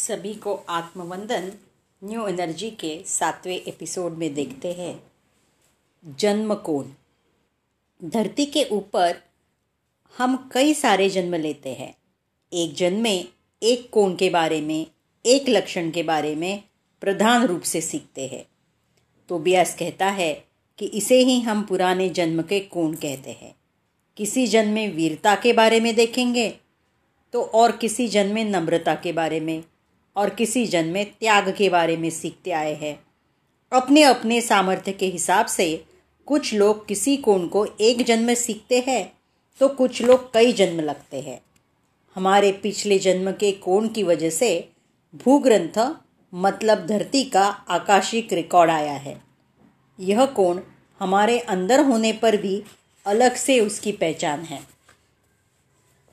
सभी को आत्मवंदन, new energy के सातवें एपिसोड में देखते हैं। जन्म कोण धरती के ऊपर हम कई सारे जन्म लेते हैं। एक जन्म में एक कोण के बारे में, एक लक्षण के बारे में प्रधान रूप से सीखते हैं। तो ब्यास कहता है कि इसे ही हम पुराने जन्म के कोण कहते हैं। किसी जन्म में वीरता के बारे में देखेंगे तो और किसी जन्म में नम्रता के बारे में और किसी जन्म में त्याग के बारे में सीखते आए हैं। अपने अपने सामर्थ्य के हिसाब से कुछ लोग किसी कोण को एक जन्म सीखते हैं तो कुछ लोग कई जन्म लगते हैं। हमारे पिछले जन्म के कोण की वजह से भूग्रंथ मतलब धरती का आकाशिक रिकॉर्ड आया है। यह कोण हमारे अंदर होने पर भी अलग से उसकी पहचान है।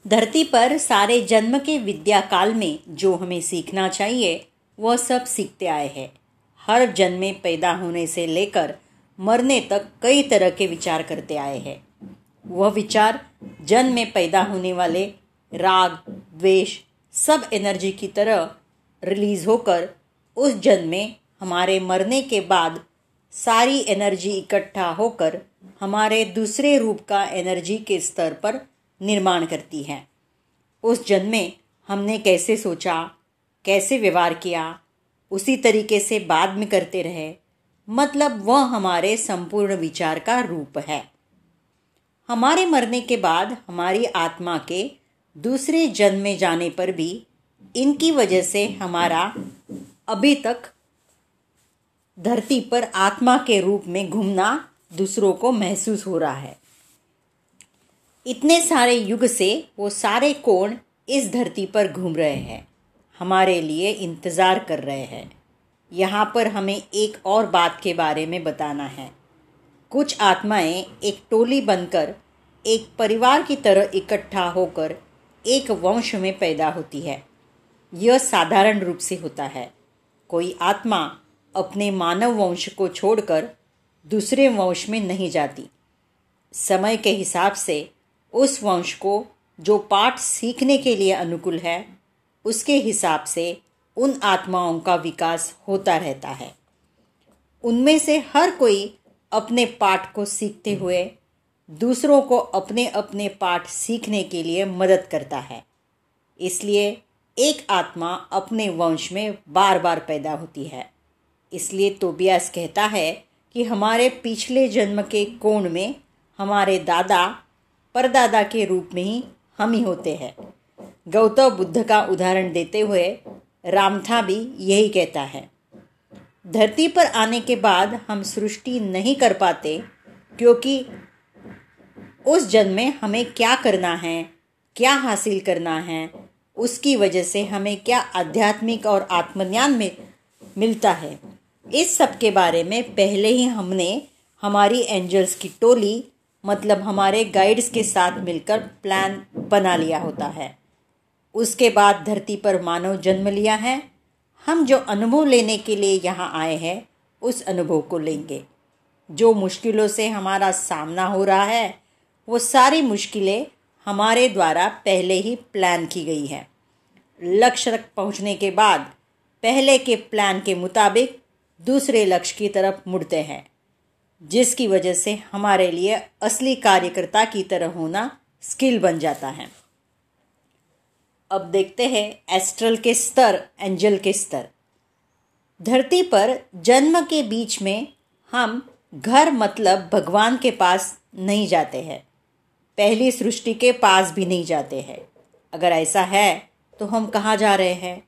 धरती पर सारे जन्म के विद्या काल में जो हमें सीखना चाहिए, वह सब सीखते आए हैं। हर जन्म में पैदा होने से लेकर मरने तक कई तरह के विचार करते आए हैं। वह विचार जन्म में पैदा होने वाले राग, द्वेष, सब एनर्जी की तरह रिलीज़ होकर उस जन्म में हमारे मरने के बाद सारी एनर्जी इकट्ठा होकर हमारे दूसरे रूप का एनर्जी के स्तर पर निर्माण करती है। उस जन्म में हमने कैसे सोचा, कैसे व्यवहार किया, उसी तरीके से बाद में करते रहे मतलब वह हमारे संपूर्ण विचार का रूप है। हमारे मरने के बाद हमारी आत्मा के दूसरे जन्म में जाने पर भी इनकी वजह से हमारा अभी तक धरती पर आत्मा के रूप में घूमना दूसरों को महसूस हो रहा है। इतने सारे युग से वो सारे कोण इस धरती पर घूम रहे हैं। हमारे लिए इंतज़ार कर रहे हैं। यहाँ पर हमें एक और बात के बारे में बताना है। कुछ आत्माएँ एक टोली बनकर, एक परिवार की तरह इकट्ठा होकर एक वंश में पैदा होती है। यह साधारण रूप से होता है। कोई आत्मा अपने मानव वंश को छोड़कर दूसरे वंश में नहीं जाती। समय के हिसाब से उस वंश को जो पाठ सीखने के लिए अनुकूल है, उसके हिसाब से उन आत्माओं का विकास होता रहता है। उनमें से हर कोई अपने पाठ को सीखते हुए दूसरों को अपने अपने पाठ सीखने के लिए मदद करता है। इसलिए एक आत्मा अपने वंश में बार बार पैदा होती है। इसलिए तोबियास कहता है कि हमारे पिछले जन्म के कोण में हमारे दादा परदादा के रूप में ही हम ही होते हैं। गौतम बुद्ध का उदाहरण देते हुए रामथा भी यही कहता है। धरती पर आने के बाद हम सृष्टि नहीं कर पाते, क्योंकि उस जन्म में हमें क्या करना है, क्या हासिल करना है, उसकी वजह से हमें क्या आध्यात्मिक और आत्मज्ञान में मिलता है। इस सब के बारे में पहले ही हमने हमारी एंजल्स की टोली मतलब हमारे गाइड्स के साथ मिलकर प्लान बना लिया होता है। उसके बाद धरती पर मानव जन्म लिया है। हम जो अनुभव लेने के लिए यहाँ आए हैं, उस अनुभव को लेंगे। जो मुश्किलों से हमारा सामना हो रहा है, वो सारी मुश्किलें हमारे द्वारा पहले ही प्लान की गई है। लक्ष्य तक पहुँचने के बाद, पहले के प्लान के मुताबिक दूसरे लक्ष्य की तरफ़ मुड़ते हैं। जिसकी वजह से हमारे लिए असली कार्यकर्ता की तरह होना स्किल बन जाता है। अब देखते हैं एस्ट्रल के स्तर, एंजल के स्तर। धरती पर जन्म के बीच में हम घर मतलब भगवान के पास नहीं जाते हैं। पहली सृष्टि के पास भी नहीं जाते हैं। अगर ऐसा है तो हम कहाँ जा रहे हैं?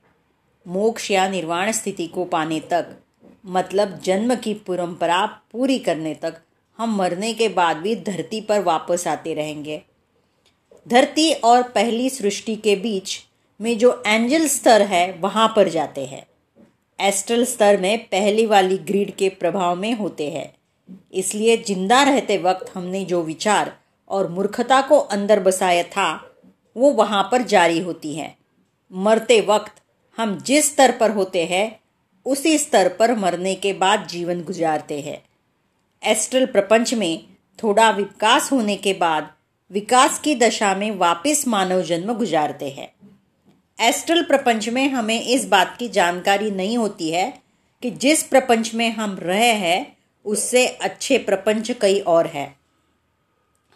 मोक्ष या निर्वाण स्थिति को पाने तक मतलब जन्म की परंपरा पूरी करने तक हम मरने के बाद भी धरती पर वापस आते रहेंगे। धरती और पहली सृष्टि के बीच में जो एंजल स्तर है, वहाँ पर जाते हैं। एस्ट्रल स्तर में पहली वाली ग्रीड के प्रभाव में होते हैं। इसलिए ज़िंदा रहते वक्त हमने जो विचार और मूर्खता को अंदर बसाया था, वो वहाँ पर जारी होती है। मरते वक्त हम जिस स्तर पर होते हैं उसी स्तर पर मरने के बाद जीवन गुजारते हैं। एस्ट्रल प्रपंच में थोड़ा विकास होने के बाद विकास की दशा में वापस मानव जन्म गुजारते हैं। एस्ट्रल प्रपंच में हमें इस बात की जानकारी नहीं होती है कि जिस प्रपंच में हम रहे हैं, उससे अच्छे प्रपंच कई और है।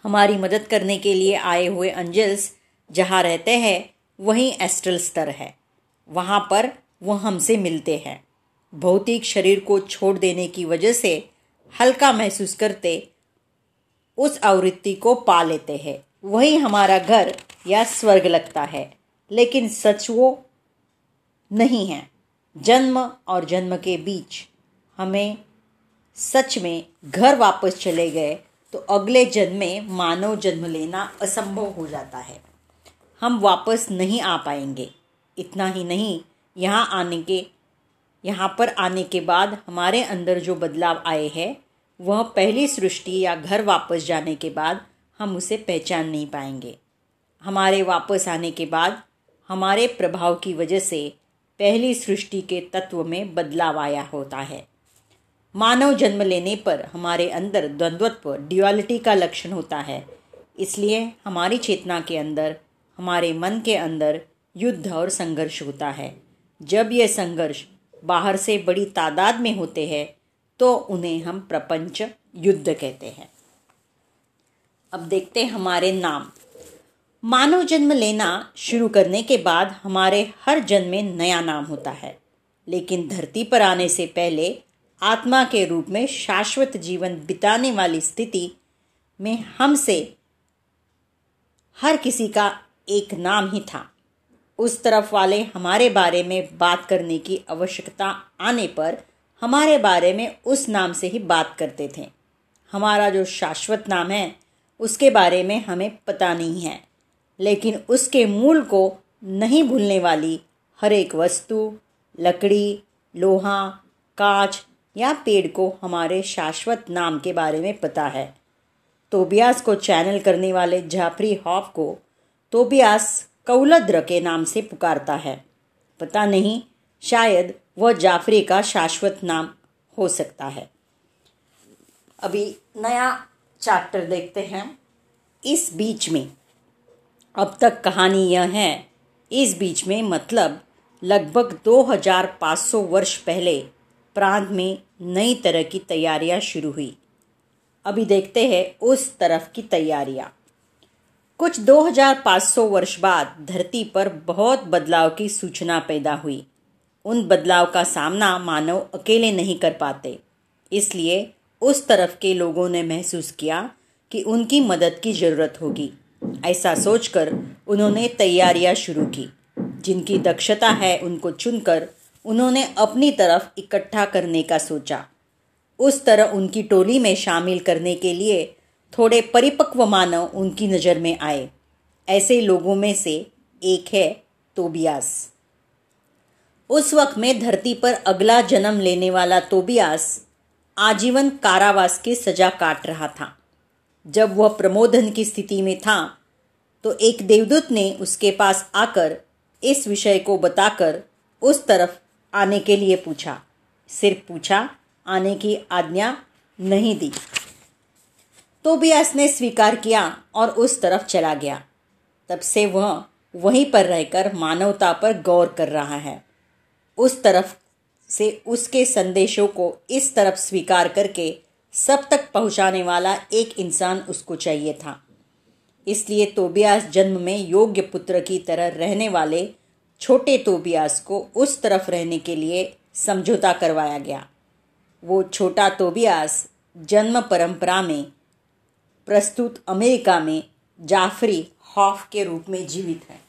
हमारी मदद करने के लिए आए हुए अंजल्स जहाँ रहते हैं, वहीं एस्ट्रल स्तर है। वहाँ पर वो हमसे मिलते हैं। भौतिक शरीर को छोड़ देने की वजह से हल्का महसूस करते उस आवृत्ति को पा लेते हैं। वही हमारा घर या स्वर्ग लगता है, लेकिन सच वो नहीं है। जन्म और जन्म के बीच हमें सच में घर वापस चले गए तो अगले जन्म में मानव जन्म लेना असंभव हो जाता है। हम वापस नहीं आ पाएँगे। इतना ही नहीं, यहाँ आने के यहाँ पर आने के बाद हमारे अंदर जो बदलाव आए हैं, वह पहली सृष्टि या घर वापस जाने के बाद हम उसे पहचान नहीं पाएँगे। हमारे वापस आने के बाद हमारे प्रभाव की वजह से पहली सृष्टि के तत्व में बदलाव आया होता है। मानव जन्म लेने पर हमारे अंदर द्वंद्वत्व ड्युअलिटी का लक्षण होता है। इसलिए हमारी चेतना के अंदर, हमारे मन के अंदर युद्ध और संघर्ष होता है। जब यह संघर्ष बाहर से बड़ी तादाद में होते हैं तो उन्हें हम प्रपंच युद्ध कहते हैं। अब देखते हैं हमारे नाम। मानव जन्म लेना शुरू करने के बाद हमारे हर जन्म में नया नाम होता है। लेकिन धरती पर आने से पहले आत्मा के रूप में शाश्वत जीवन बिताने वाली स्थिति में हमसे हर किसी का एक नाम ही था। उस तरफ़ वाले हमारे बारे में बात करने की आवश्यकता आने पर हमारे बारे में उस नाम से ही बात करते थे। हमारा जो शाश्वत नाम है, उसके बारे में हमें पता नहीं है। लेकिन उसके मूल को नहीं भूलने वाली हर एक वस्तु, लकड़ी, लोहा, कांच या पेड़ को हमारे शाश्वत नाम के बारे में पता है। तोबियास को चैनल करने वाले जाफरी हॉफ को तोबियास कौलद्र के नाम से पुकारता है। पता नहीं, शायद वह जाफरी का शाश्वत नाम हो सकता है। अभी नया चैप्टर देखते हैं। इस बीच में, अब तक कहानी यह है, इस बीच में मतलब लगभग 2500 वर्ष पहले प्रांत में नई तरह की तैयारियाँ शुरू हुई। अभी देखते हैं उस तरफ़ की तैयारियाँ। कुछ 2500 वर्ष बाद धरती पर बहुत बदलाव की सूचना पैदा हुई। उन बदलाव का सामना मानव अकेले नहीं कर पाते। इसलिए उस तरफ़ के लोगों ने महसूस किया कि उनकी मदद की ज़रूरत होगी। ऐसा सोचकर उन्होंने तैयारियाँ शुरू की। जिनकी दक्षता है उनको चुनकर उन्होंने अपनी तरफ़ इकट्ठा करने का सोचा। उस तरह उनकी टोली में शामिल करने के लिए थोड़े परिपक्व मानव उनकी नज़र में आए। ऐसे लोगों में से एक है तोबियास। उस वक्त में धरती पर अगला जन्म लेने वाला तोबियास आजीवन कारावास की सजा काट रहा था। जब वह प्रमोदन की स्थिति में था तो एक देवदूत ने उसके पास आकर इस विषय को बताकर उस तरफ़ आने के लिए पूछा। सिर्फ़ पूछा, आने की आज्ञा नहीं दी। तो भी ने स्वीकार किया और उस तरफ़ चला गया। तब से वह वहीं पर रहकर मानवता पर गौर कर रहा है। उस तरफ़ से उसके संदेशों को इस तरफ़ स्वीकार करके सब तक पहुँचाने वाला एक इंसान उसको चाहिए था। इसलिए तोबियास जन्म में योग्य पुत्र की तरह रहने वाले छोटे तोबियास को उस तरफ़ रहने के लिए समझौता करवाया गया। वो छोटा तोबियास जन्म परंपरा में प्रस्तुत अमेरिका में जाफरी हॉफ के रूप में जीवित है।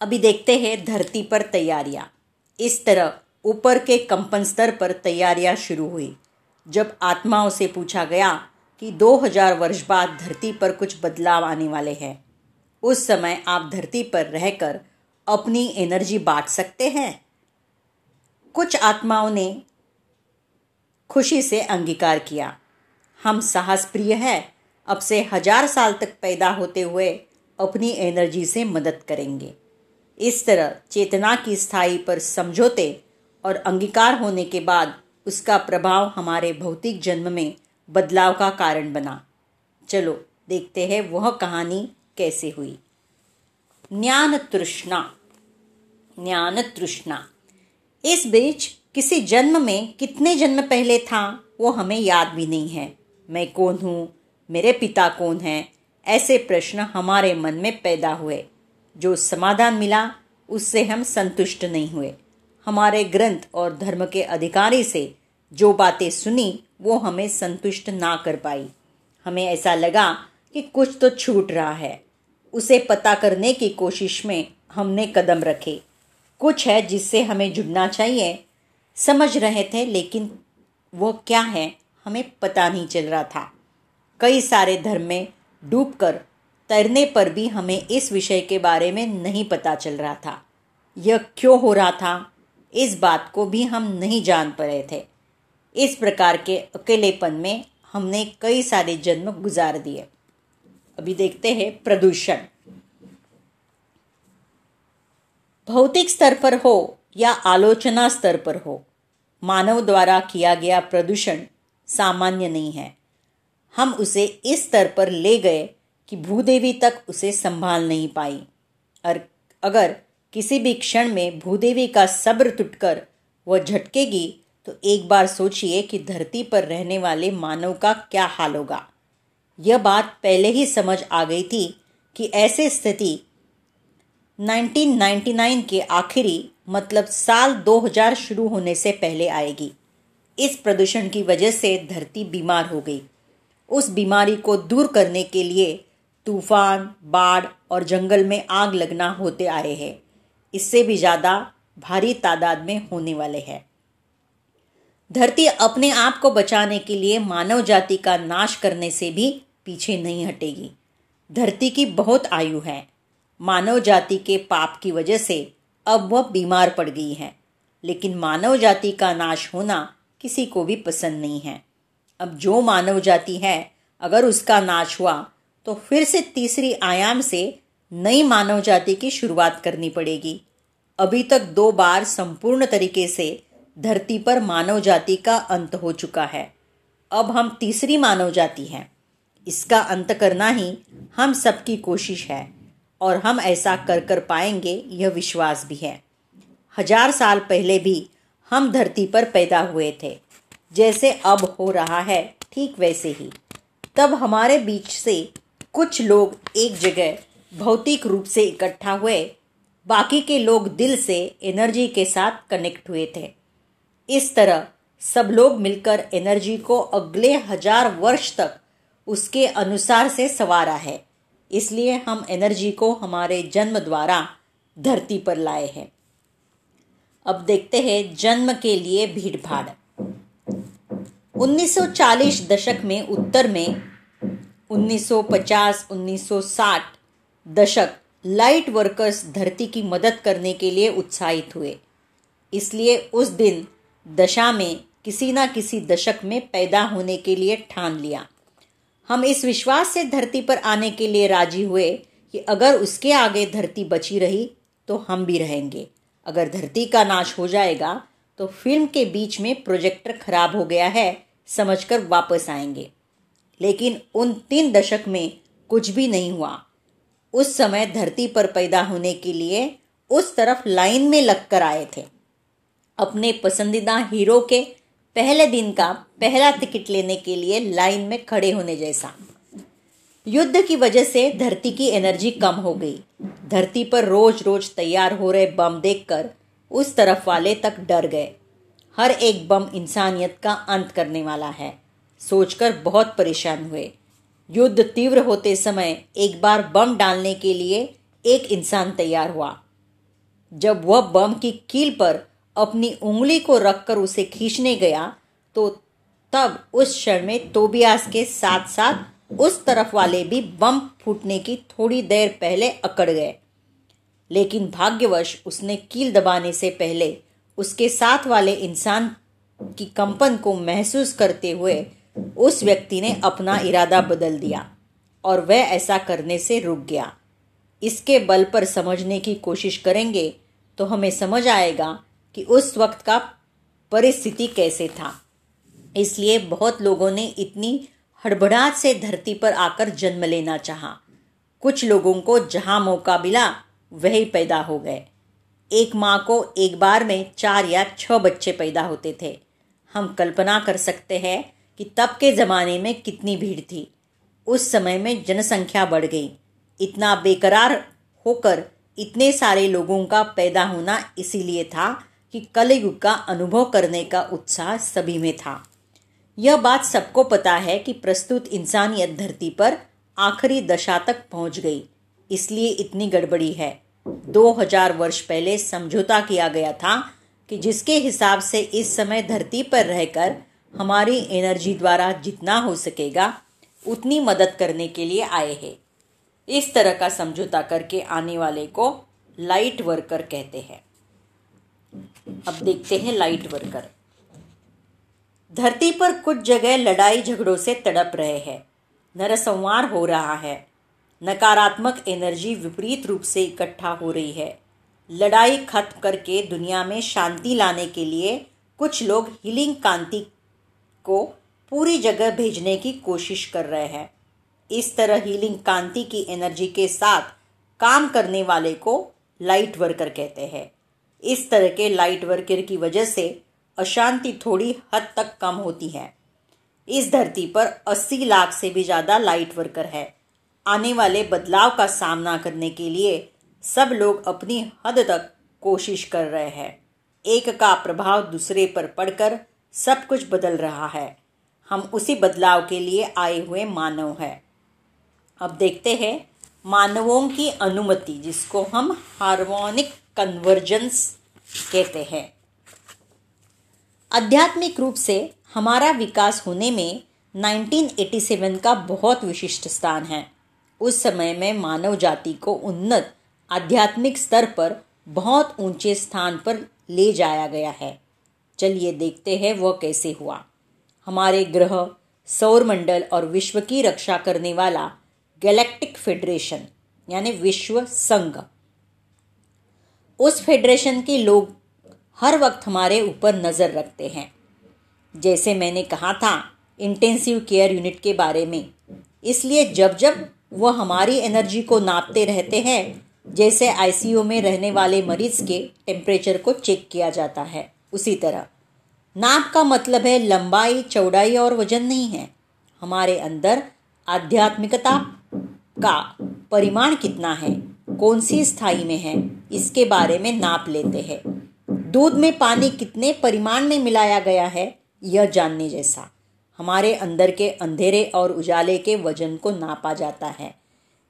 अभी देखते हैं धरती पर तैयारियाँ। इस तरह ऊपर के कंपन स्तर पर तैयारियाँ शुरू हुई, जब आत्माओं से पूछा गया कि 2000 वर्ष बाद धरती पर कुछ बदलाव आने वाले हैं। उस समय आप धरती पर रहकर अपनी एनर्जी बांट सकते हैं। कुछ आत्माओं ने खुशी से अंगीकार किया हम साहस प्रिय है। अब से हज़ार साल तक पैदा होते हुए अपनी एनर्जी से मदद करेंगे। इस तरह चेतना की स्थायी पर समझौते और अंगीकार होने के बाद उसका प्रभाव हमारे भौतिक जन्म में बदलाव का कारण बना। चलो, देखते हैं वह कहानी कैसे हुई। ज्ञान तृष्णा। ज्ञान तृष्णा। इस बीच किसी जन्म में कितने जन्म पहले था, वो हमें याद भी नहीं है। मैं कौन हूँ? मेरे पिता कौन हैं? ऐसे प्रश्न हमारे मन में पैदा हुए। जो समाधान मिला, उससे हम संतुष्ट नहीं हुए। हमारे ग्रंथ और धर्म के अधिकारी से जो बातें सुनी, वो हमें संतुष्ट ना कर पाई। हमें ऐसा लगा कि कुछ तो छूट रहा है। उसे पता करने की कोशिश में हमने कदम रखे। कुछ है जिससे हमें जुड़ना चाहिए। समझ रहे थे, लेकिन वो क्या है? हमें पता नहीं चल रहा था। कई सारे धर्म में डूबकर, तैरने पर भी हमें इस विषय के बारे में नहीं पता चल रहा था। यह क्यों हो रहा था, इस बात को भी हम नहीं जान पा रहे थे। इस प्रकार के अकेलेपन में हमने कई सारे जन्म गुजार दिए। अभी देखते हैं प्रदूषण। भौतिक स्तर पर हो या आलोचना स्तर पर हो, मानव द्वारा किया गया प्रदूषण सामान्य नहीं है। हम उसे इस स्तर पर ले गए कि भूदेवी तक उसे संभाल नहीं पाई। और अगर किसी भी क्षण में भूदेवी का सब्र टूटकर वह झटकेगी तो एक बार सोचिए कि धरती पर रहने वाले मानव का क्या हाल होगा। यह बात पहले ही समझ आ गई थी कि ऐसी स्थिति 1999 के आखिरी मतलब साल 2000 शुरू होने से पहले आएगी। इस प्रदूषण की वजह से धरती बीमार हो गई। उस बीमारी को दूर करने के लिए तूफ़ान, बाढ़ और जंगल में आग लगना होते आए हैं। इससे भी ज़्यादा भारी तादाद में होने वाले हैं। धरती अपने आप को बचाने के लिए मानव जाति का नाश करने से भी पीछे नहीं हटेगी। धरती की बहुत आयु है। मानव जाति के पाप की वजह से अब वह बीमार पड़ गई है। लेकिन मानव जाति का नाश होना किसी को भी पसंद नहीं है। अब जो मानव जाति है, अगर उसका नाश हुआ तो फिर से तीसरी आयाम से नई मानव जाति की शुरुआत करनी पड़ेगी। अभी तक दो बार संपूर्ण तरीके से धरती पर मानव जाति का अंत हो चुका है। अब हम तीसरी मानव जाति हैं। इसका अंत करना ही हम सबकी कोशिश है, और हम ऐसा कर कर पाएँगे, यह विश्वास भी है। हज़ार साल पहले भी हम धरती पर पैदा हुए थे। जैसे अब हो रहा है, ठीक वैसे ही। तब हमारे बीच से कुछ लोग एक जगह भौतिक रूप से इकट्ठा हुए। बाकी के लोग दिल से एनर्जी के साथ कनेक्ट हुए थे। इस तरह सब लोग मिलकर एनर्जी को अगले हज़ार वर्ष तक उसके अनुसार से सवारा है। इसलिए हम एनर्जी को हमारे जन्म द्वारा धरती पर लाए हैं। अब देखते हैं जन्म के लिए भीड़ भाड़ 1940 दशक में उत्तर में 1950 1960 दशक लाइट वर्कर्स धरती की मदद करने के लिए उत्साहित हुए। इसलिए उस दिन दशा में किसी ना किसी दशक में पैदा होने के लिए ठान लिया। हम इस विश्वास से धरती पर आने के लिए राज़ी हुए कि अगर उसके आगे धरती बची रही तो हम भी रहेंगे। अगर धरती का नाश हो जाएगा तो फ़िल्म के बीच में प्रोजेक्टर खराब हो गया है, समझकर वापस आएँगे। लेकिन उन तीन दशक में कुछ भी नहीं हुआ। उस समय धरती पर पैदा होने के लिए उस तरफ़ लाइन में लगकर आए थे। अपने पसंदीदा हीरो के पहले दिन का पहला टिकट लेने के लिए लाइन में खड़े होने जैसा। युद्ध की वजह से धरती की एनर्जी कम हो गई। धरती पर रोज रोज तैयार हो रहे बम देखकर उस तरफ़ वाले तक डर गए। हर एक बम इंसानियत का अंत करने वाला है। सोचकर बहुत परेशान हुए। युद्ध तीव्र होते समय एक बार बम डालने के लिए एक इंसान तैयार हुआ। जब वह बम की कील पर अपनी उंगली को रखकर उसे खींचने गया तो तब उस क्षण में तोबियास के साथ साथ उस तरफ़ वाले भी बम फूटने की थोड़ी देर पहले अकड़ गए। लेकिन भाग्यवश उसने कील दबाने से पहले उसके साथ वाले इंसान की कंपन को महसूस करते हुए उस व्यक्ति ने अपना इरादा बदल दिया और वह ऐसा करने से रुक गया। इसके बल पर समझने की कोशिश करेंगे तो हमें समझ आएगा कि उस वक्त का परिस्थिति कैसे था। इसलिए बहुत लोगों ने इतनी हड़बड़ाहट से धरती पर आकर जन्म लेना चाहा। कुछ लोगों को जहाँ मौका मिला, वही पैदा हो गए। एक माँ को एक बार में चार या छह बच्चे पैदा होते थे। हम कल्पना कर सकते हैं कि तब के ज़माने में कितनी भीड़ थी। उस समय में जनसंख्या बढ़ गई। इतना बेकरार होकर इतने सारे लोगों का पैदा होना इसीलिए था कि कलयुग का अनुभव करने का उत्साह सभी में था। यह बात सबको पता है कि प्रस्तुत इंसानियत धरती पर आखिरी दशा तक पहुँच गई, इसलिए इतनी गड़बड़ी है। 2000 वर्ष पहले समझौता किया गया था कि जिसके हिसाब से इस समय धरती पर रहकर हमारी एनर्जी द्वारा जितना हो सकेगा, उतनी मदद करने के लिए आए हैं। इस तरह का समझौता करके आने वाले को लाइट वर्कर कहते हैं। अब देखते हैं लाइट वर्कर। धरती पर कुछ जगह लड़ाई झगड़ों से तड़प रहे हैं। नरसंहार हो रहा है। नकारात्मक एनर्जी विपरीत रूप से इकट्ठा हो रही है। लड़ाई खत्म करके दुनिया में शांति लाने के लिए कुछ लोग हीलिंग कांति को पूरी जगह भेजने की कोशिश कर रहे हैं। इस तरह हीलिंग कांति की एनर्जी के साथ काम करने वाले को लाइट वर्कर कहते हैं। इस तरह के लाइट वर्कर की वजह से अशांति थोड़ी हद तक कम होती है। इस धरती पर 80 लाख से भी ज़्यादा लाइट वर्कर है। आने वाले बदलाव का सामना करने के लिए सब लोग अपनी हद तक कोशिश कर रहे हैं। एक का प्रभाव दूसरे पर पड़कर सब कुछ बदल रहा है। हम उसी बदलाव के लिए आए हुए मानव हैं। अब देखते हैं मानवों की अनुमति, जिसको हम हार्मोनिक कन्वर्जेंस कहते हैं। आध्यात्मिक रूप से हमारा विकास होने में 1987 का बहुत विशिष्ट स्थान है। उस समय में मानव जाति को उन्नत आध्यात्मिक स्तर पर बहुत ऊँचे स्थान पर ले जाया गया है। चलिए देखते हैं वह कैसे हुआ। हमारे ग्रह सौरमंडल और विश्व की रक्षा करने वाला गैलेक्टिक फेडरेशन, यानी विश्व संघ। उस फेडरेशन के लोग हर वक्त हमारे ऊपर नज़र रखते हैं। जैसे मैंने कहा था इंटेंसिव केयर यूनिट के बारे में। इसलिए जब जब वह हमारी एनर्जी को नापते रहते हैं, जैसे आईसीयू में रहने वाले मरीज़ के टेम्परेचर को चेक किया जाता है, उसी तरह। नाप का मतलब है लंबाई, चौड़ाई और वज़न नहीं है। हमारे अंदर आध्यात्मिकता का परिमाण कितना है, कौन सी स्थायी में है, इसके बारे में नाप लेते हैं। दूध में पानी कितने परिमाण में मिलाया गया है, यह जानने जैसा। हमारे अंदर के अंधेरे और उजाले के वज़न को नापा जाता है।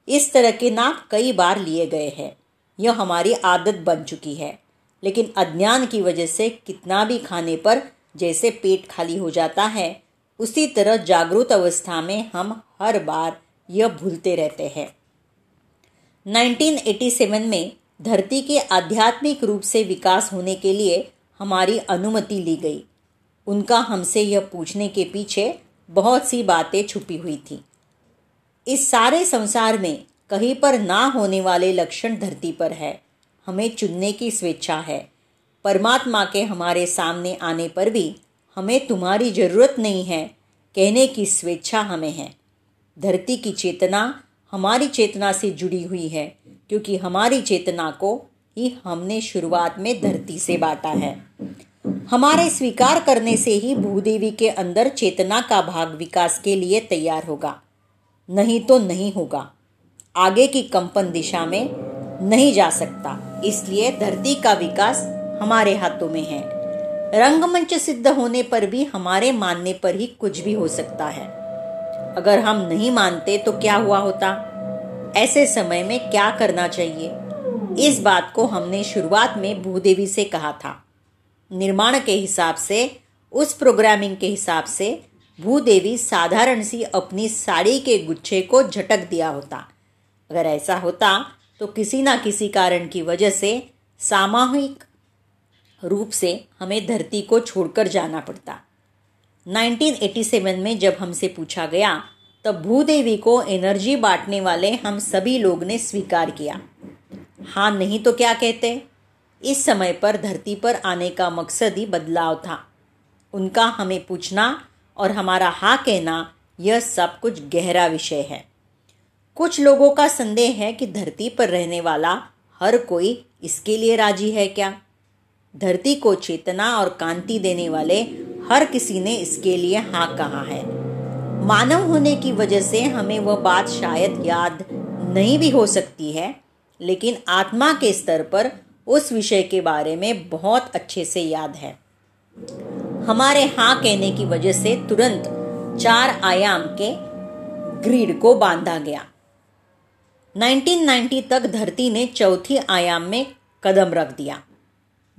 इस तरह के नाप कई बार लिए गए हैं। यह हमारी आदत बन चुकी है। लेकिन अज्ञान की वजह से कितना भी खाने पर जैसे पेट खाली हो जाता है, उसी तरह जागरूक अवस्था में हम हर बार यह भूलते रहते हैं। 1987 में धरती के आध्यात्मिक रूप से विकास होने के लिए हमारी अनुमति ली गई। उनका हमसे यह पूछने के पीछे बहुत सी बातें छुपी हुई थी। इस सारे संसार में कहीं पर ना होने वाले लक्षण धरती पर है। हमें चुनने की स्वेच्छा है। परमात्मा के हमारे सामने आने पर भी हमें तुम्हारी ज़रूरत नहीं है। कहने की स्वेच्छा हमें है। धरती की चेतना हमारी चेतना से जुड़ी हुई है, क्योंकि हमारी चेतना को ही हमने शुरुआत में धरती से बांटा है। हमारे स्वीकार करने से ही भूदेवी के अंदर चेतना का भाग विकास के लिए तैयार होगा। नहीं तो नहीं होगा। आगे की कंपन दिशा में नहीं जा सकता। इसलिए धरती का विकास हमारे हाथों में है। रंगमंच सिद्ध होने पर भी, हमारे मानने पर ही कुछ भी हो सकता है। अगर हम नहीं मानते तो क्या हुआ होता? ऐसे समय में क्या करना चाहिए? इस बात को हमने शुरुआत में भूदेवी से कहा था। निर्माण के हिसाब से, उस प्रोग्रामिंग के हिसाब से, भूदेवी साधारण सी अपनी साड़ी के गुच्छे को झटक दिया होता। अगर ऐसा होता तो किसी ना किसी कारण की वजह से सामूहिक रूप से हमें धरती को छोड़कर जाना पड़ता। 1987 में जब हमसे पूछा गया, तब भूदेवी को एनर्जी बांटने वाले हम सभी लोग ने स्वीकार किया। हाँ नहीं तो क्या कहते? इस समय पर धरती पर आने का मकसद ही बदलाव था। उनका हमें पूछना और हमारा हाँ कहना, यह सब कुछ गहरा विषय है। कुछ लोगों का संदेह है कि धरती पर रहने वाला हर कोई इसके लिए राज़ी है क्या? धरती को चेतना और कांति देने वाले हर किसी ने इसके लिए हाँ कहा है। मानव होने की वजह से हमें वह बात शायद याद नहीं भी हो सकती है, लेकिन आत्मा के स्तर पर उस विषय के बारे में बहुत अच्छे से याद है। हमारे हाँ कहने की वजह से तुरंत चार आयाम के ग्रीड को बांधा गया। 1990 तक धरती ने चौथी आयाम में कदम रख दिया।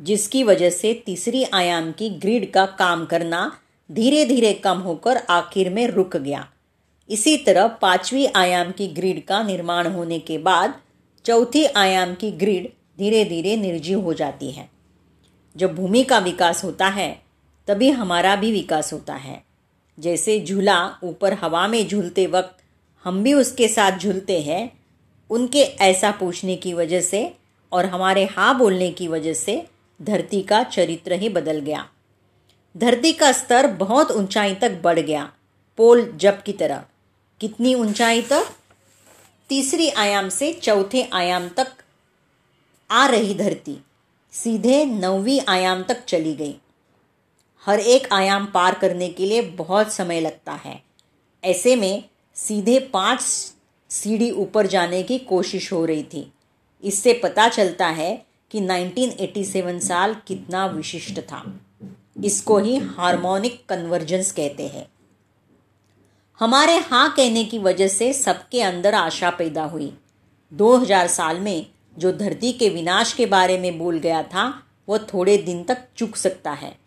जिसकी वजह से तीसरी आयाम की ग्रिड का काम करना धीरे धीरे कम होकर आखिर में रुक गया। इसी तरह पांचवी आयाम की ग्रिड का निर्माण होने के बाद चौथी आयाम की ग्रिड धीरे धीरे निर्जीव हो जाती है। जब भूमि का विकास होता है, तभी हमारा भी विकास होता है। जैसे झूला ऊपर हवा में झूलते वक्त हम भी उसके साथ झूलते हैं, उनके ऐसा पूछने की वजह से और हमारे हाँ बोलने की वजह से धरती का चरित्र ही बदल गया। धरती का स्तर बहुत ऊंचाई तक बढ़ गया, पोल जब की तरह। कितनी ऊंचाई तक? तीसरी आयाम से चौथे आयाम तक आ रही धरती, सीधे नौवीं आयाम तक चली गई। हर एक आयाम पार करने के लिए बहुत समय लगता है। ऐसे में सीधे पाँच सीढ़ी ऊपर जाने की कोशिश हो रही थी। इससे पता चलता है कि 1987 साल कितना विशिष्ट था। इसको ही हार्मोनिक कन्वर्जेंस कहते हैं। हमारे हाँ कहने की वजह से सबके अंदर आशा पैदा हुई। 2000 साल में जो धरती के विनाश के बारे में बोल गया था वह थोड़े दिन तक चुक सकता है।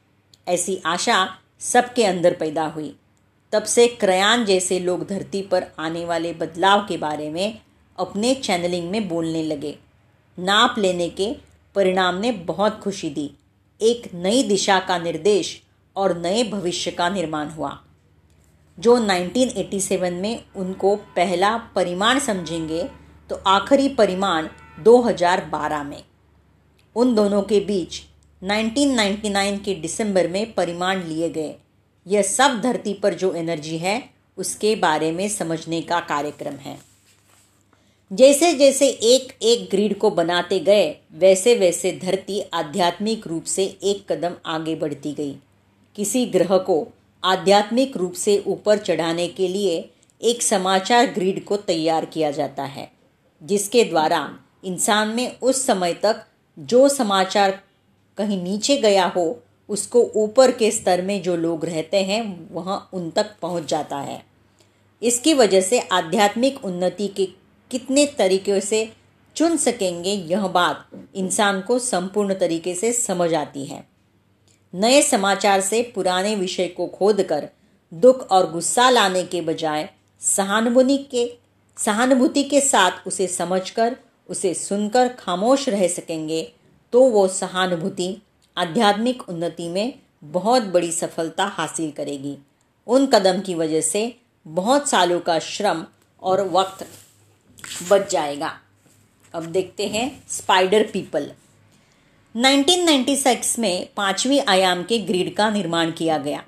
ऐसी आशा सबके अंदर पैदा हुई। तब से क्रयान जैसे लोग धरती पर आने वाले बदलाव के बारे में अपने चैनलिंग में बोलने लगे। नाप लेने के परिणाम ने बहुत खुशी दी। एक नई दिशा का निर्देश और नए भविष्य का निर्माण हुआ। जो 1987 में उनको पहला परिमाण समझेंगे तो आखिरी परिमाण 2012 में। उन दोनों के बीच 1999 के दिसंबर में परिमाण लिए गए। यह सब धरती पर जो एनर्जी है, उसके बारे में समझने का कार्यक्रम है। जैसे जैसे एक एक ग्रिड को बनाते गए, वैसे वैसे धरती आध्यात्मिक रूप से एक कदम आगे बढ़ती गई। किसी ग्रह को आध्यात्मिक रूप से ऊपर चढ़ाने के लिए एक समाचार ग्रिड को तैयार किया जाता है, जिसके द्वारा इंसान में उस समय तक जो समाचार कहीं नीचे गया हो, उसको ऊपर के स्तर में जो लोग रहते हैं, वह उन तक पहुँच जाता है। इसकी वजह से आध्यात्मिक उन्नति के कितने तरीके से चुन सकेंगे यह बात इंसान को संपूर्ण तरीके से समझ आती है। नए समाचार से पुराने विषय को खोदकर दुख और गुस्सा लाने के बजाय सहानुभूति के सहानुभूति के साथ उसे समझकर, उसे सुनकर खामोश रह सकेंगे तो वो सहानुभूति आध्यात्मिक उन्नति में बहुत बड़ी सफलता हासिल करेगी। उन कदम की वजह से बहुत सालों का श्रम और वक्त बच जाएगा। अब देखते हैं स्पाइडर पीपल 1996 में पांचवी आयाम के ग्रिड का निर्माण किया गया।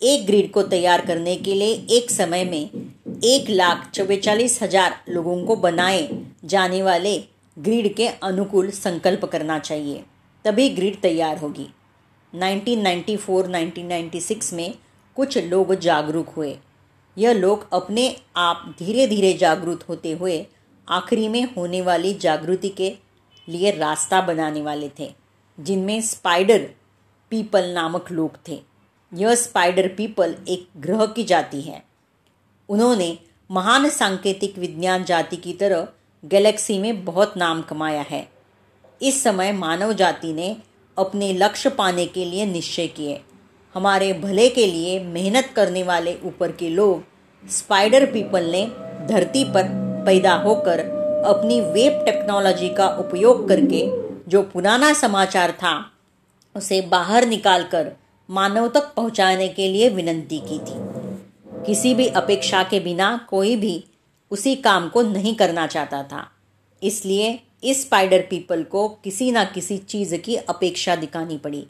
एक ग्रिड को तैयार करने के लिए एक समय में एक लाख चौबेचालीस हज़ार लोगों को बनाए जाने वाले ग्रिड के अनुकूल संकल्प करना चाहिए। तभी ग्रिड तैयार होगी। 1994-1996 में कुछ लोग जागरूक हुए। यह लोग अपने आप धीरे धीरे जागरूक होते हुए आखिरी में होने वाली जागृति के लिए रास्ता बनाने वाले थे, जिनमें स्पाइडर पीपल नामक लोग थे। यह स्पाइडर पीपल एक ग्रह की जाति है। उन्होंने महान सांकेतिक विज्ञान जाति की तरह गैलेक्सी में बहुत नाम कमाया है। इस समय मानव जाति ने अपने लक्ष्य पाने के लिए निश्चय किए। हमारे भले के लिए मेहनत करने वाले ऊपर के लोग स्पाइडर पीपल ने धरती पर पैदा होकर अपनी वेब टेक्नोलॉजी का उपयोग करके जो पुराना समाचार था, उसे बाहर निकालकर मानव तक पहुँचाने के लिए विनंती की थी। किसी भी अपेक्षा के बिना कोई भी उसी काम को नहीं करना चाहता था। इसलिए इस स्पाइडर पीपल को किसी ना किसी चीज़ की अपेक्षा दिखानी पड़ी।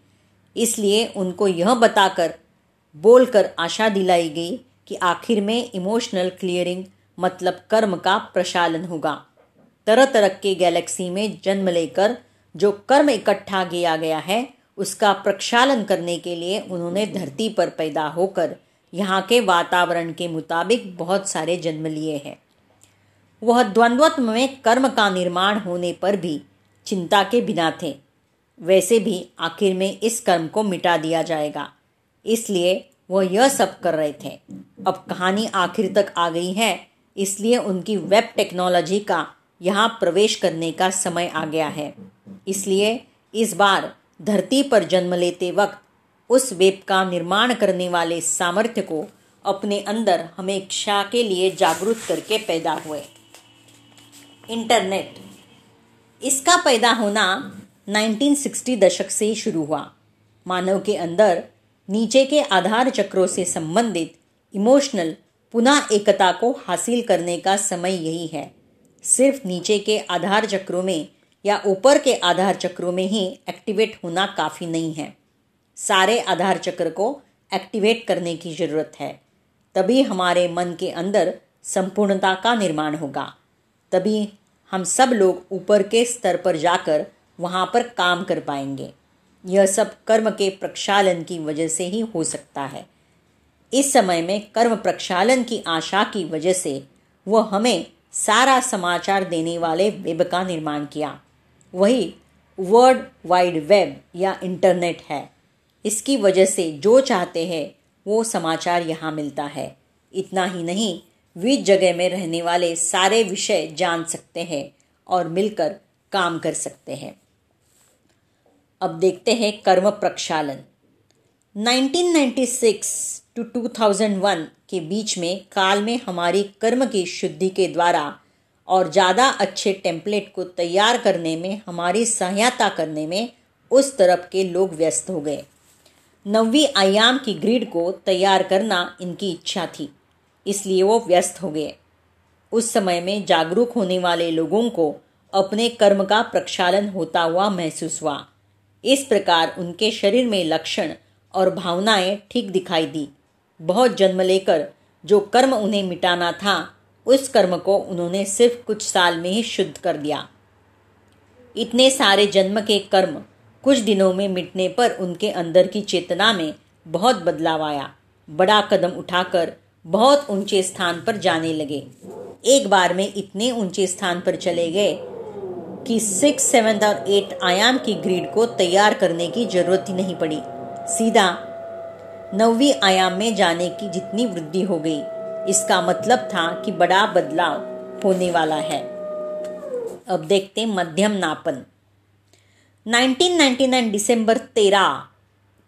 इसलिए उनको यह बताकर, बोलकर आशा दिलाई गई कि आखिर में इमोशनल क्लियरिंग मतलब कर्म का प्रशालन होगा। तरह तरह के गैलेक्सी में जन्म लेकर जो कर्म इकट्ठा किया गया है, उसका प्रक्षालन करने के लिए उन्होंने धरती पर पैदा होकर यहाँ के वातावरण के मुताबिक बहुत सारे जन्म लिए हैं। वह द्वंद्वत्व में कर्म का निर्माण होने पर भी चिंता के बिना थे। वैसे भी आखिर में इस कर्म को मिटा दिया जाएगा। इसलिए वह यह सब कर रहे थे। अब कहानी आखिर तक आ गई है। इसलिए उनकी वेब टेक्नोलॉजी का यहाँ प्रवेश करने का समय आ गया है। इसलिए इस बार धरती पर जन्म लेते वक्त उस वेब का निर्माण करने वाले सामर्थ्य को अपने अंदर हमेशा के लिए जागरूक करके पैदा हुए। इंटरनेट। इसका पैदा होना 1960 दशक से शुरू हुआ। मानव के अंदर नीचे के आधार चक्रों से संबंधित इमोशनल पुनः एकता को हासिल करने का समय यही है। सिर्फ़ नीचे के आधार चक्रों में या ऊपर के आधार चक्रों में ही एक्टिवेट होना काफ़ी नहीं है। सारे आधार चक्र को एक्टिवेट करने की ज़रूरत है। तभी हमारे मन के अंदर संपूर्णता का निर्माण होगा। तभी हम सब लोग ऊपर के स्तर पर जाकर वहाँ पर काम कर पाएँगे। यह सब कर्म के प्रक्षालन की वजह से ही हो सकता है। इस समय में कर्म प्रक्षालन की आशा की वजह से वह हमें सारा समाचार देने वाले वेब का निर्माण किया। वही वर्ल्ड वाइड वेब या इंटरनेट है। इसकी वजह से जो चाहते हैं, वो समाचार यहाँ मिलता है। इतना ही नहीं विविध जगह में रहने वाले सारे विषय जान सकते हैं और मिलकर काम कर सकते हैं। अब देखते हैं कर्म प्रक्षालन। 1996 टू 2001 के बीच में काल में हमारी कर्म की शुद्धि के द्वारा और ज़्यादा अच्छे टेम्पलेट को तैयार करने में, हमारी सहायता करने में उस तरफ़ के लोग व्यस्त हो गए। नवी आयाम की ग्रिड को तैयार करना इनकी इच्छा थी, इसलिए वो व्यस्त हो गए। उस समय में जागरूक होने वाले लोगों को अपने कर्म का प्रक्षालन होता हुआ महसूस हुआ। इस प्रकार उनके शरीर में लक्षण और भावनाएँ ठीक दिखाई दी। बहुत जन्म लेकर जो कर्म उन्हें मिटाना था, उस कर्म को उन्होंने सिर्फ़ कुछ साल में ही शुद्ध कर दिया। इतने सारे जन्म के कर्म कुछ दिनों में मिटने पर उनके अंदर की चेतना में बहुत बदलाव आया। बड़ा कदम उठाकर बहुत ऊँचे स्थान पर जाने लगे। एक बार में इतने ऊँचे स्थान पर चले गए कि सिक्स सेवन और एट आयाम की ग्रिड को तैयार करने की ज़रूरत ही नहीं पड़ी। सीधा नौवीं आयाम में जाने की जितनी वृद्धि हो गई, इसका मतलब था कि बड़ा बदलाव होने वाला है। अब देखते मध्यम नापन। 1999 दिसंबर 13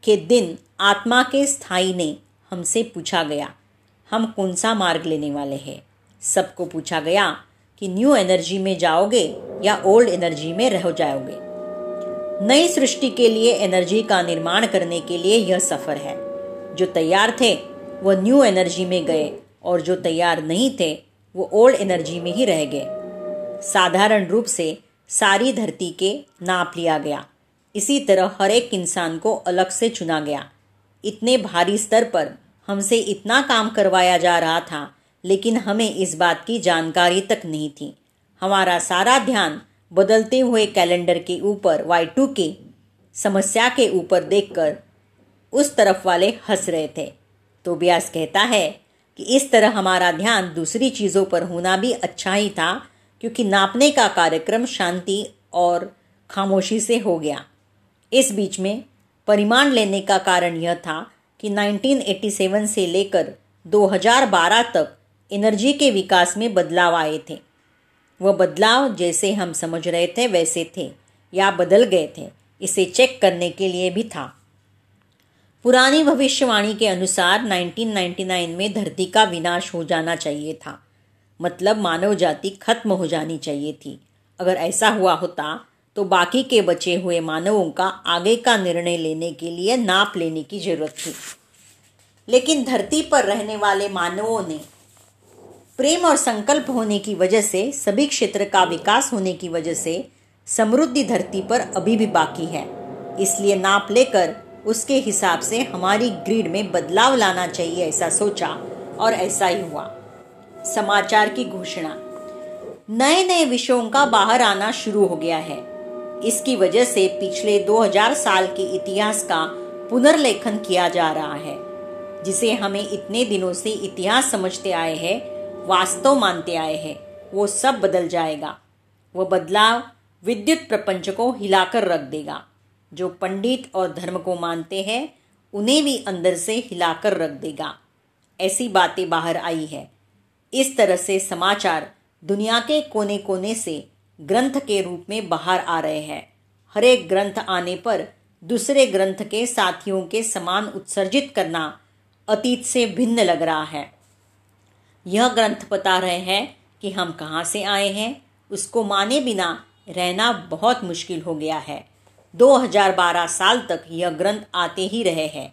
के दिन आत्मा के स्थायी ने हमसे पूछा गया, हम कौन सा मार्ग लेने वाले हैं? सबको पूछा गया कि न्यू एनर्जी में जाओगे या ओल्ड एनर्जी में रह जाओगे? नई सृष्टि के लिए एनर्जी का निर्माण करने के लिए यह सफ़र है। जो तैयार थे वह न्यू एनर्जी में गए और जो तैयार नहीं थे, वो ओल्ड एनर्जी में ही रह गए। साधारण रूप से सारी धरती के नाप लिया गया। इसी तरह हर एक इंसान को अलग से चुना गया। इतने भारी स्तर पर हमसे इतना काम करवाया जा रहा था, लेकिन हमें इस बात की जानकारी तक नहीं थी। हमारा सारा ध्यान बदलते हुए कैलेंडर के ऊपर वाई टू के समस्या के ऊपर देखकर उस तरफ़ वाले हंस रहे थे। तो ब्यास कहता है कि इस तरह हमारा ध्यान दूसरी चीज़ों पर होना भी अच्छा ही था, क्योंकि नापने का कार्यक्रम शांति और खामोशी से हो गया। इस बीच में परिमाण लेने का कारण यह था कि 1987 से लेकर 2012 तक एनर्जी के विकास में बदलाव आए थे। वह बदलाव जैसे हम समझ रहे थे वैसे थे या बदल गए थे, इसे चेक करने के लिए भी था। पुरानी भविष्यवाणी के अनुसार 1999 में धरती का विनाश हो जाना चाहिए था। मतलब मानव जाति खत्म हो जानी चाहिए थी। अगर ऐसा हुआ होता तो बाकी के बचे हुए मानवों का आगे का निर्णय लेने के लिए नाप लेने की ज़रूरत थी। लेकिन धरती पर रहने वाले मानवों ने प्रेम और संकल्प होने की वजह से, सभी क्षेत्र का विकास होने की वजह से, समृद्धि धरती पर अभी भी बाकी है। इसलिए नाप लेकर उसके हिसाब से हमारी ग्रिड में बदलाव लाना चाहिए, ऐसा सोचा और ऐसा ही हुआ। समाचार की घोषणा। नए नए विषयों का बाहर आना शुरू हो गया है। इसकी वजह से पिछले 2000 साल के इतिहास का पुनर्लेखन किया जा रहा है, जिसे हमें इतने दिनों से इतिहास समझते आए हैं, वास्तव मानते आए हैं, वो सब बदल जाएगा। वो बदलाव विद्युत प्रपंच को हिलाकर रख देगा। जो पंडित और धर्म को मानते हैं, उन्हें भी अंदर से हिलाकर रख देगा। ऐसी बातें बाहर आई है। इस तरह से समाचार दुनिया के कोने कोने से ग्रंथ के रूप में बाहर आ रहे हैं। हर एक ग्रंथ आने पर दूसरे ग्रंथ के साथियों के समान उत्सर्जित करना अतीत से भिन्न लग रहा है। यह ग्रंथ बता रहे हैं कि हम कहाँ से आए हैं, उसको माने बिना रहना बहुत मुश्किल हो गया है। 2012 साल तक यह ग्रंथ आते ही रहे हैं।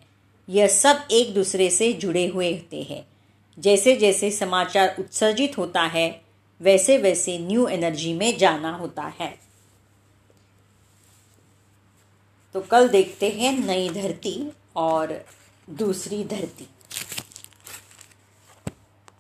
यह सब एक दूसरे से जुड़े हुए होते हैं। जैसे जैसे समाचार उत्सर्जित होता है, वैसे वैसे न्यू एनर्जी में जाना होता है। तो कल देखते हैं नई धरती और दूसरी धरती।